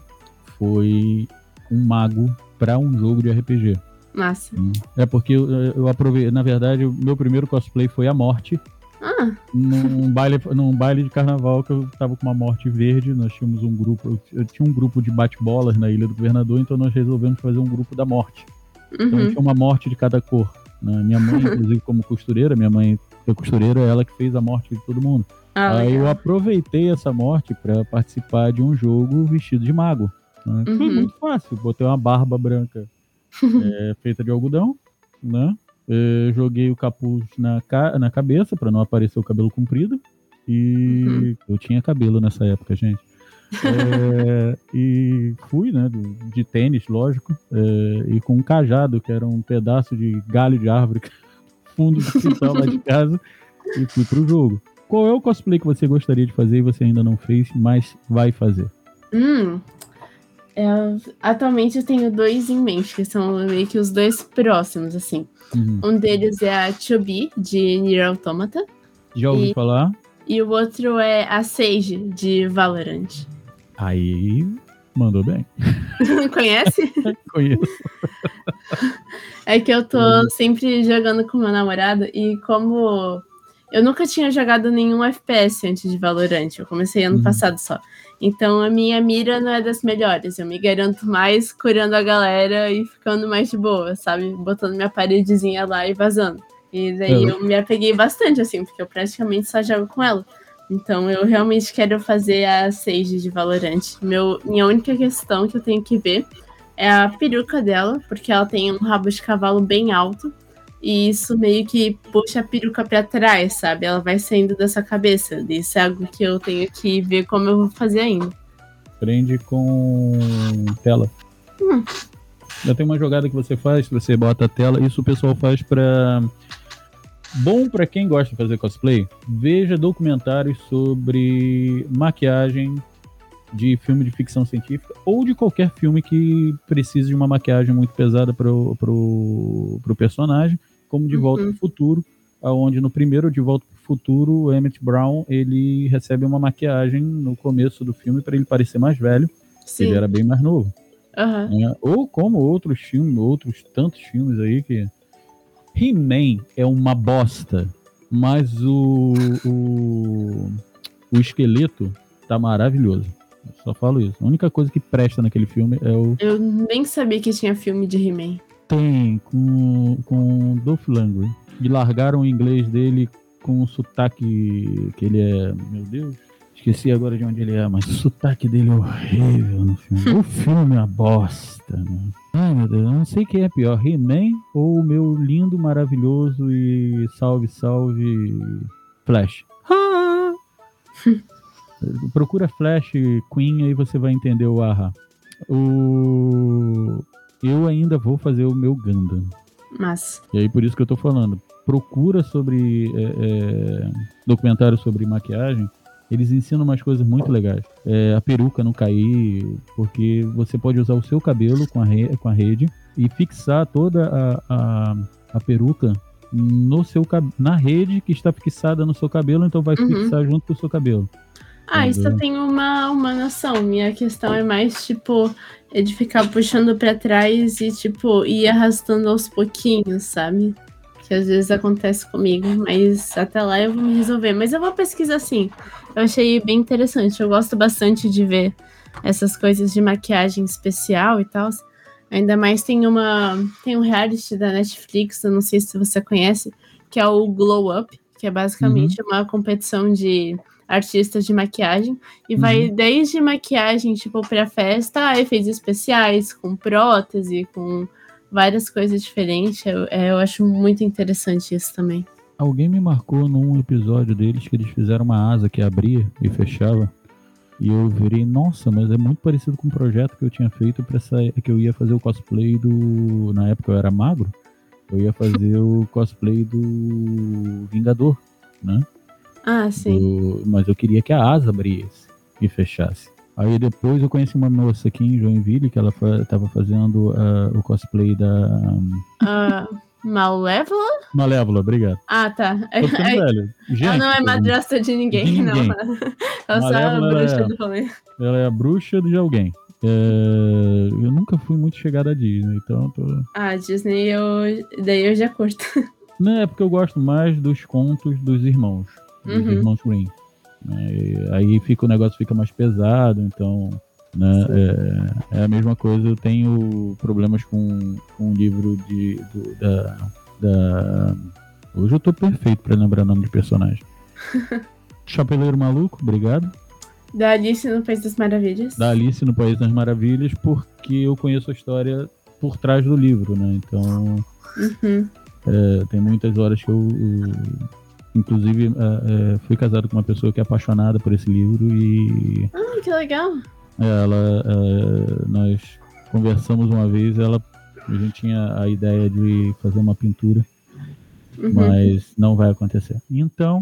foi um mago pra um jogo de RPG. Massa. É porque eu, eu aproveitei, na verdade, o meu primeiro cosplay foi a morte. Ah, num baile, num baile de carnaval que eu tava com uma morte verde, nós tínhamos um grupo, eu, eu tinha um grupo de bate-bolas na Ilha do Governador, então nós resolvemos fazer um grupo da morte. Então uhum. tinha uma morte de cada cor. né? Minha mãe, inclusive, como costureira, minha mãe foi costureira, ela que fez a morte de todo mundo. Ah, Aí eu legal. aproveitei essa morte para participar de um jogo vestido de mago. Né? Foi Uhum. muito fácil. Botei uma barba branca é, feita de algodão, né? É, joguei o capuz na, ca na cabeça para não aparecer o cabelo comprido. E Uhum. eu tinha cabelo nessa época, gente. É, e fui, né? do- De tênis, lógico. e com um cajado, que era um pedaço de galho de árvore, fundo do quintal lá de casa. E fui pro jogo. Qual é o cosplay que você gostaria de fazer e você ainda não fez, mas vai fazer? Hum, é, atualmente eu tenho dois em mente, que são meio que os dois próximos, assim. Uhum. Um deles é a Chobi, de Nier Automata, Já ouvi E- falar? e o outro é a Sage, de Valorant. Aí mandou bem. Conhece? Conheço. É que eu tô Uhum. sempre jogando com meu namorado e como eu nunca tinha jogado nenhum FPS antes de Valorant, eu comecei ano Uhum. passado só. Então a minha mira não é das melhores, eu me garanto mais curando a galera e ficando mais de boa, sabe? Botando minha paredezinha lá e vazando. E daí É. eu me apeguei bastante, assim, porque eu praticamente só jogo com ela. Então eu realmente quero fazer a Sage de Valorant. Meu, minha única questão que eu tenho que ver é a peruca dela, porque ela tem um rabo de cavalo bem alto. E isso meio que puxa a peruca pra trás, sabe? Ela vai saindo da sua cabeça. Isso é algo que eu tenho que ver como eu vou fazer ainda. Prende com tela. Hum. Já tem uma jogada que você faz, você bota a tela. Isso o pessoal faz pra. Bom pra quem gosta de fazer cosplay, veja documentários sobre maquiagem de filme de ficção científica ou de qualquer filme que precise de uma maquiagem muito pesada pro, pro, pro personagem, como De Volta Uhum. pro Futuro, aonde no primeiro De Volta pro Futuro, o Emmett Brown, ele recebe uma maquiagem no começo do filme para ele parecer mais velho, Sim. ele era bem mais novo. Né? Ou como outros filmes, outros tantos filmes aí que. He-Man é uma bosta, mas o, o, o esqueleto tá maravilhoso. Eu só falo isso. A única coisa que presta naquele filme é o. Eu nem sabia que tinha filme de He-Man. Tem com, com Dolph Lundgren. E largaram o inglês dele com o sotaque que ele é. Meu Deus. Esqueci agora de onde ele é, mas o sotaque dele é horrível no filme. O filme é uma bosta, né? Ai, meu Deus, eu não sei quem é pior, He-Man ou o meu lindo, maravilhoso e salve, salve Flash. Ah! Procura Flash Queen aí você vai entender o aha. O... Eu ainda vou fazer o meu Gundam. Mas, E aí por isso que eu tô falando. Procura sobre é, é, documentário sobre maquiagem eles ensinam umas coisas muito legais. É, a peruca não cair, porque você pode usar o seu cabelo com a, re, com a rede e fixar toda a, a, a peruca no seu na rede que está fixada no seu cabelo, então vai uhum. fixar junto com o seu cabelo. Ah, isso eu tenho uma, uma noção. Minha questão é mais, tipo, é de ficar puxando para trás e, tipo, ir arrastando aos pouquinhos, sabe? Que às vezes acontece comigo, mas até lá eu vou me resolver. Mas eu vou pesquisar sim. Eu achei bem interessante. Eu gosto bastante de ver essas coisas de maquiagem especial e tal. Ainda mais tem uma tem um reality da Netflix, eu não sei se você conhece, que é o Glow Up, que é basicamente uhum. uma competição de artistas de maquiagem e uhum. vai desde maquiagem tipo para festa a efeitos especiais com prótese, com várias coisas diferentes. Eu, é, eu acho muito interessante isso também. Alguém me marcou num episódio deles que eles fizeram uma asa que abria e fechava. E eu virei, nossa, mas é muito parecido com um projeto que eu tinha feito para essa que eu ia fazer o cosplay do, na época eu era magro, eu ia fazer o cosplay do Vingador, né? Ah, sim. Do, mas eu queria que a asa abrisse e fechasse. Aí depois eu conheci uma moça aqui em Joinville que ela estava fazendo uh, o cosplay da. Uh, Malévola? Malévola, obrigado. Ah, tá. Tô ficando é, velho. Gente, ela não é madrasta de ninguém, de ninguém. não. Ela só é a bruxa é, do rolê. Ela é a bruxa de alguém. É, eu nunca fui muito chegada a Disney, então tô... Ah, Disney eu. Daí eu já curto. Não, é porque eu gosto mais dos contos dos irmãos. Dos uhum. irmãos Green. É, aí fica, o negócio fica mais pesado, então. Né, é, é, a mesma coisa, eu tenho problemas com, com o livro de, do, da, da. Hoje eu tô perfeito pra lembrar o nome de personagem. Chapeleiro Maluco, obrigado. Da Alice no País das Maravilhas. Da Alice no País das Maravilhas, porque eu conheço a história por trás do livro, né? Então. Uhum. É, tem muitas horas que eu Inclusive, uh, fui casado com uma pessoa que é apaixonada por esse livro e. Ah, que legal! Ela, uh, nós conversamos uma vez, ela, a gente tinha a ideia de fazer uma pintura, uhum. mas não vai acontecer. Então.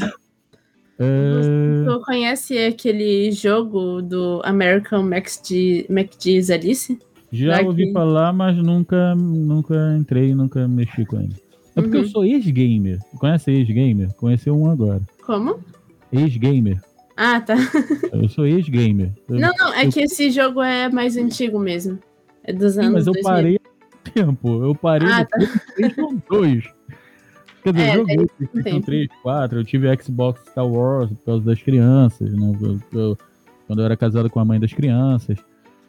Você conhece aquele jogo do American MacG's Alice? Já ouvi falar, mas nunca, nunca entrei, nunca mexi com ele. É porque uhum. eu sou ex-gamer. Conhece ex-gamer? Conheceu um agora. Como? Ex-gamer. Ah, tá. eu sou ex-gamer. Não, não, é eu... que esse jogo é mais antigo mesmo. É dos anos Sim, mas eu 2000. parei há tempo. Eu parei ah, no tá. PlayStation 2. Quer dizer, é, eu joguei PlayStation 3, 4. Eu tive Xbox Star Wars por causa das crianças, né? Eu, eu, quando eu era casado com a mãe das crianças.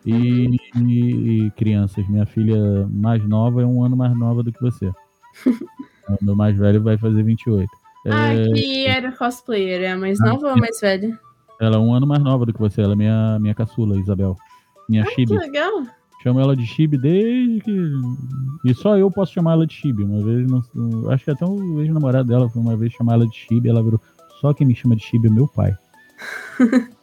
E, uhum. e, e crianças, minha filha mais nova é um ano mais nova do que você. o meu mais velho vai fazer 28. Ah, é... que era cosplayer, é a mais ah, nova ou a mais velha? Ela é um ano mais nova do que você, ela é minha, minha caçula, Isabel. Minha ah, Chibi. Que legal. Chamo ela de Chibi desde que. E só eu posso chamar ela de Chibi. Uma vez, não... acho que até o ex-namorado dela foi uma vez chamar ela de Chibi, ela virou. Só quem me chama de Chibi é meu pai.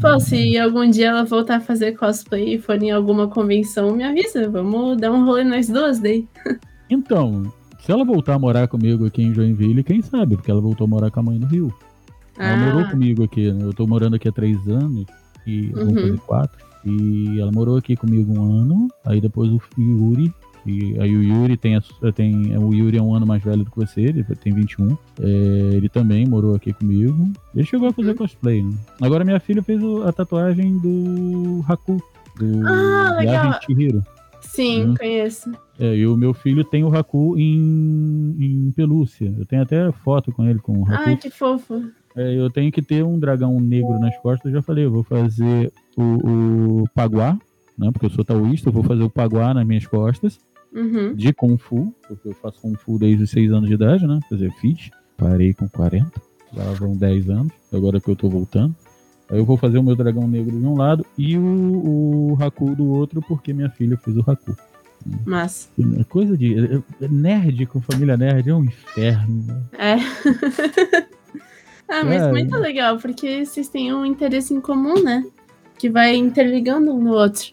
Pô, se algum dia ela voltar a fazer cosplay e for em alguma convenção, me avisa. Vamos dar um rolê nós duas daí. Então, se ela voltar a morar comigo aqui em Joinville, quem sabe? Porque ela voltou a morar com a mãe no Rio. Ela ah. morou comigo aqui, né? Eu tô morando aqui há três anos, e uhum. vou fazer quatro. E ela morou aqui comigo um ano, aí depois o Yuri, e aí o Yuri tem, a, tem. O Yuri é um ano mais velho do que você, ele tem 21. É, ele também morou aqui comigo. Ele chegou a fazer uhum. cosplay, né? Agora minha filha fez a tatuagem do Haku, do ah. Chihiro. Sim, né? conheço. É, e o meu filho tem o Haku em, em pelúcia. Eu tenho até foto com ele com o Haku. Ai, que fofo. É, eu tenho que ter um dragão negro nas costas. Eu já falei, eu vou fazer o, o Paguá, né? Porque eu sou taoísta, eu vou fazer o Paguá nas minhas costas. Uhum. De Kung Fu, porque eu faço Kung Fu desde os 6 anos de idade, né? Quer dizer, fiz. Parei com 40. Já vão 10 anos, agora que eu tô voltando. Eu vou fazer o meu dragão negro de um lado e o, o Haku do outro, porque minha filha fez o Haku. Mas. Coisa de. Nerd com família nerd é um inferno. Né? É. ah, mas é. muito legal, porque vocês têm um interesse em comum, né? Que vai interligando um no outro.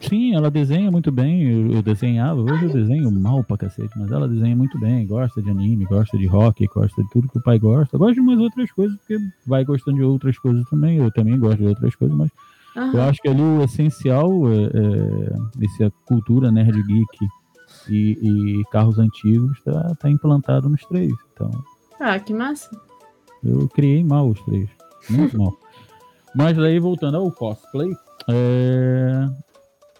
Sim, ela desenha muito bem. Eu, eu desenhava, hoje eu desenho mal pra cacete, mas ela desenha muito bem. Gosta de anime, gosta de rock, gosta de tudo que o pai gosta. Gosta de umas outras coisas, porque vai gostando de outras coisas também. Eu também gosto de outras coisas, mas Aham. eu acho que ali o essencial é, é essa cultura nerd geek e, e carros antigos tá, tá implantado nos três. Então, Ah, que massa. eu criei mal os três. Muito mal. Mas daí, voltando ao cosplay, é,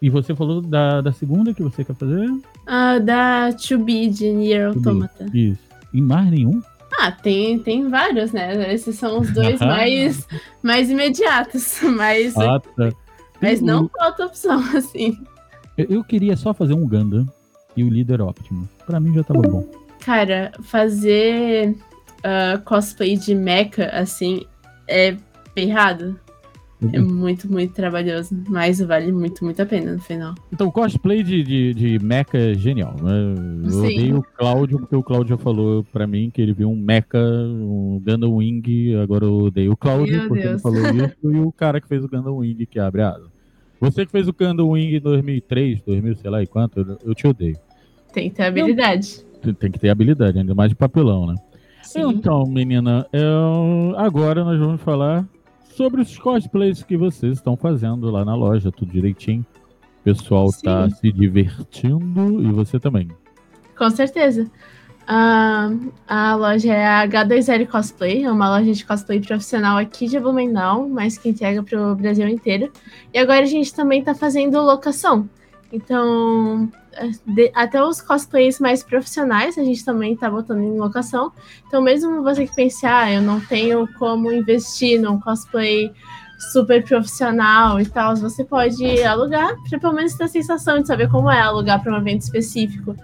e você falou da, da segunda que você quer fazer? Ah, da To Be de Nier. Automata. Isso. E mais nenhum? Ah, tem, tem vários, né? Esses são os dois mais, mais imediatos. Mas, Ah, tá. mas não falta opção, assim. Eu, eu queria só fazer um Gundam e o líder Optimus. Pra mim já tava bom. Cara, fazer ah, cosplay de mecha, assim, é ferrado. É muito, muito trabalhoso. Mas vale muito, muito a pena no final. Então, cosplay de, de, de mecha é genial. né? Eu Sim. odeio o Cláudio, porque o Cláudio já falou pra mim que ele viu um mecha, um Gundam Wing. Agora eu odeio o Cláudio, porque ele Deus. falou isso. E o cara que fez o Gundam Wing que abre a asa. Você que fez o Gundam Wing em 2003, 2000, sei lá e quanto, eu- eu te odeio. Tem que ter habilidade. Tem- Tem que ter habilidade, ainda mais de papelão, né? Sim. Então, menina, eu- agora nós vamos falar sobre os cosplays que vocês estão fazendo lá na loja, tudo direitinho. O pessoal tá Sim. se divertindo e você também. Com certeza. Ah, a loja é a H2L Cosplay, é uma loja de cosplay profissional aqui de Blumenau, mas que entrega para o Brasil inteiro. E agora a gente também está fazendo locação. Então, é, de- até os cosplays mais profissionais a gente também está botando em locação. Então, mesmo você que pense, ah, eu não tenho como investir num cosplay super profissional e tal, você pode alugar para pelo menos ter a sensação de saber como é alugar para um evento específico.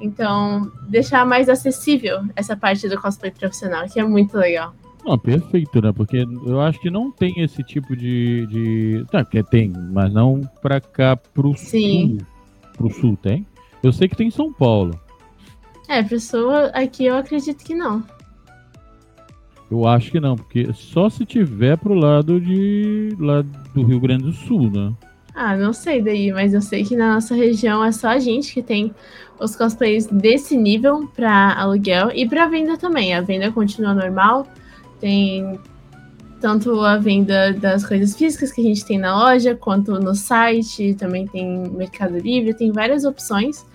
Então, deixar mais acessível essa parte do cosplay profissional, que é muito legal. Não, perfeito, né? Porque eu acho que não tem esse tipo de. de... Tá, que tem, mas não pra cá pro Sim. sul. Pro sul tem? Eu sei que tem em São Paulo. É, pessoa aqui eu acredito que não. Eu acho que não, porque só se tiver pro lado de. lá do Rio Grande do Sul, né? Ah, não sei daí, mas eu sei que na nossa região é só a gente que tem os cosplays desse nível para aluguel e para venda também. A venda continua normal. Tem tanto a venda das coisas físicas que a gente tem na loja, quanto no site, também tem Mercado Livre, tem várias opções.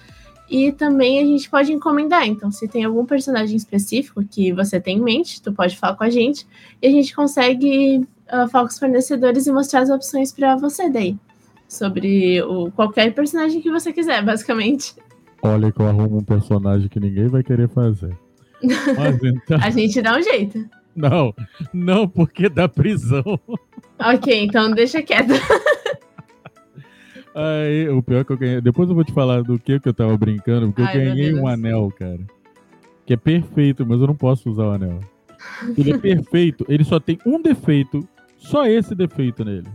E também a gente pode encomendar. Então, se tem algum personagem específico que você tem em mente, tu pode falar com a gente e a gente consegue ah, falar com os fornecedores e mostrar as opções para você daí sobre o, qualquer personagem que você quiser, basicamente. Olha que eu arrumo um personagem que ninguém vai querer fazer. Mas então. A gente dá um jeito. Não, não, porque dá prisão. Ok, então deixa quieto. Aí, o pior é que eu ganhei. Depois eu vou te falar do que, que eu tava brincando, porque Ai, eu ganhei um anel, cara. Que é perfeito, mas eu não posso usar o anel. Ele é perfeito, ele só tem um defeito, só esse defeito nele.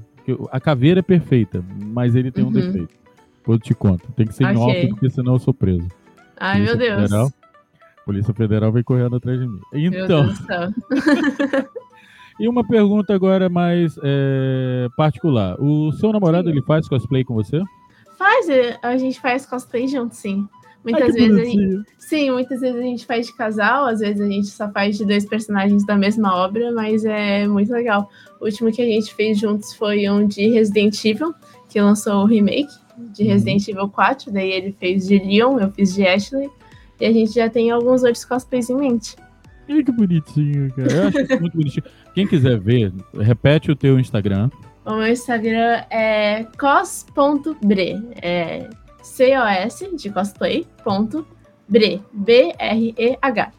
A caveira é perfeita, mas ele tem um Uhum. defeito. Depois eu te conto. Tem que ser em Ok. off, porque senão eu sou preso. Ai, meu Polícia Deus. Polícia Federal vem correndo atrás de mim. Então, e uma pergunta agora mais é, particular. O seu namorado, Sim. ele faz cosplay com você? Faz, é, a gente faz cosplay junto, sim. Muitas Ai, vezes a gente, sim, muitas vezes a gente faz de casal, às vezes a gente só faz de dois personagens da mesma obra, mas é muito legal. O último que a gente fez juntos foi um de Resident Evil, que lançou o remake de Uhum. Resident Evil 4, daí ele fez de Leon, eu fiz de Ashley, e a gente já tem alguns outros cosplays em mente. Que bonitinho, cara. Eu acho isso muito bonitinho. Quem quiser ver, repete o teu Instagram. O meu Instagram é cos.bre, é C-O-S de cosplay, ponto, bre, B-R-E-H.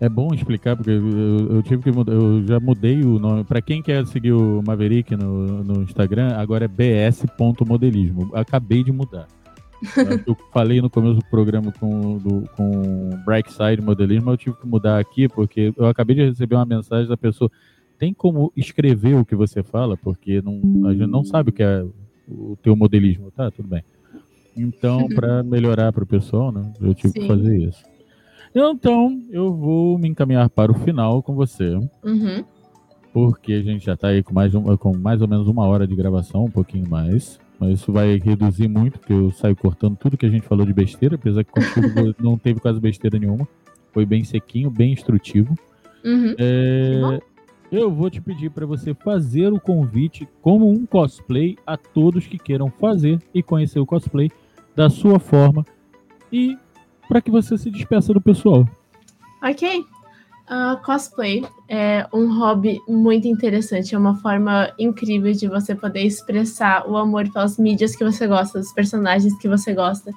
É bom explicar, porque eu, eu tive que mudar, eu já mudei o nome. Pra quem quer seguir o Maverick no, no Instagram, agora é bs.modelismo. Acabei de mudar. Eu falei no começo do programa com, do, com Brightside Modelismo, eu tive que mudar aqui, porque eu acabei de receber uma mensagem da pessoa. Tem como escrever o que você fala? Porque não, a gente não sabe o que é o teu modelismo, tá? Tudo bem. Então, para melhorar para o pessoal, né? Eu tive que Sim. fazer isso. Então, eu vou me encaminhar para o final com você, Uhum. porque a gente já está aí com mais, um, com mais ou menos uma hora de gravação, um pouquinho mais. Mas isso vai reduzir muito, porque eu saio cortando tudo que a gente falou de besteira, apesar que contigo não teve quase besteira nenhuma. Foi bem sequinho, bem instrutivo. Uhum. É, eu vou te pedir para você fazer o convite como um cosplay a todos que queiram fazer e conhecer o cosplay da sua forma e para que você se despeça do pessoal. Ok. Uh, cosplay é um hobby muito interessante, é uma forma incrível de você poder expressar o amor pelas mídias que você gosta, dos personagens que você gosta.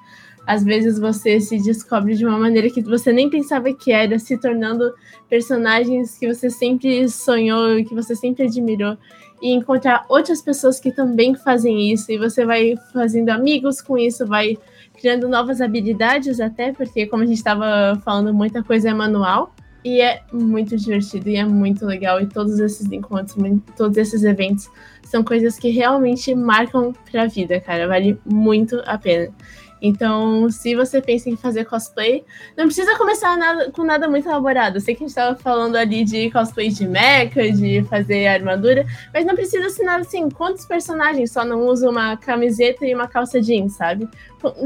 Às vezes você se descobre de uma maneira que você nem pensava que era, se tornando personagens que você sempre sonhou, que você sempre admirou, e encontrar outras pessoas que também fazem isso, e você vai fazendo amigos com isso, vai criando novas habilidades até, porque como a gente estava falando, muita coisa é manual. E é muito divertido e é muito legal. E todos esses encontros, todos esses eventos são coisas que realmente marcam pra vida, cara. Vale muito a pena. Então, se você pensa em fazer cosplay, não precisa começar nada, com nada muito elaborado. Eu sei que a gente estava falando ali de cosplay de mecha, de fazer armadura, mas não precisa ser nada assim. Quantos personagens só não usam uma camiseta e uma calça jeans, sabe?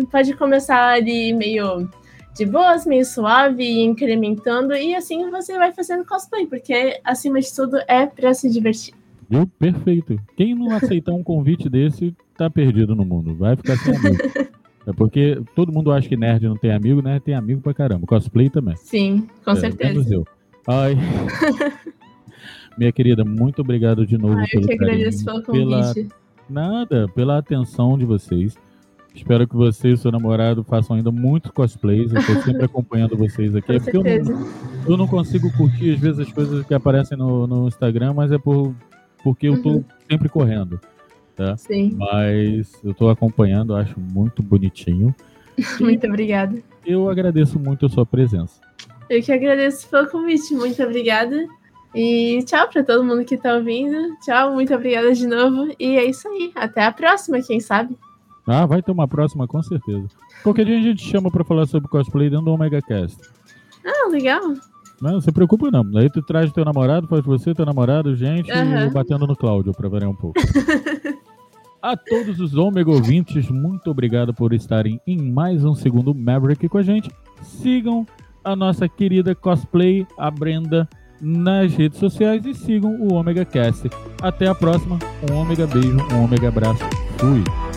Pode começar ali meio de boas, meio suave, e incrementando, e assim você vai fazendo cosplay, porque acima de tudo é para se divertir. Viu? Perfeito. Quem não aceitar um convite desse tá perdido no mundo. Vai ficar sem amigo. É porque todo mundo acha que nerd não tem amigo, né? Tem amigo pra caramba. Cosplay também. Sim, com é, certeza. Eu. Ai. Minha querida, muito obrigado de novo Ai, pelo eu que agradeço pelo convite. Pela... Nada, pela atenção de vocês. Espero que você e seu namorado façam ainda muitos cosplays. Eu estou sempre acompanhando vocês aqui. é porque eu não, eu não, consigo curtir, às vezes, as coisas que aparecem no, no Instagram, mas é por, porque eu estou uhum. sempre correndo. Tá? Sim. Mas eu estou acompanhando, acho muito bonitinho. muito obrigada. Eu agradeço muito a sua presença. Eu que agradeço pelo convite. Muito obrigada. E tchau para todo mundo que está ouvindo. Tchau, muito obrigada de novo. E é isso aí. Até a próxima, quem sabe. Ah, vai ter uma próxima, com certeza. Qualquer dia a gente chama pra falar sobre cosplay dentro do Omega Cast. Ah, legal. Não, não se preocupa não. Aí tu traz teu namorado, faz você, teu namorado, gente, uhum. e batendo no Cláudio pra variar um pouco. a todos os Omega ouvintes, muito obrigado por estarem em mais um segundo Maverick com a gente. Sigam a nossa querida cosplay, a Brenda, nas redes sociais e sigam o Omega Cast. Até a próxima. Um Omega beijo, um Omega abraço. Fui.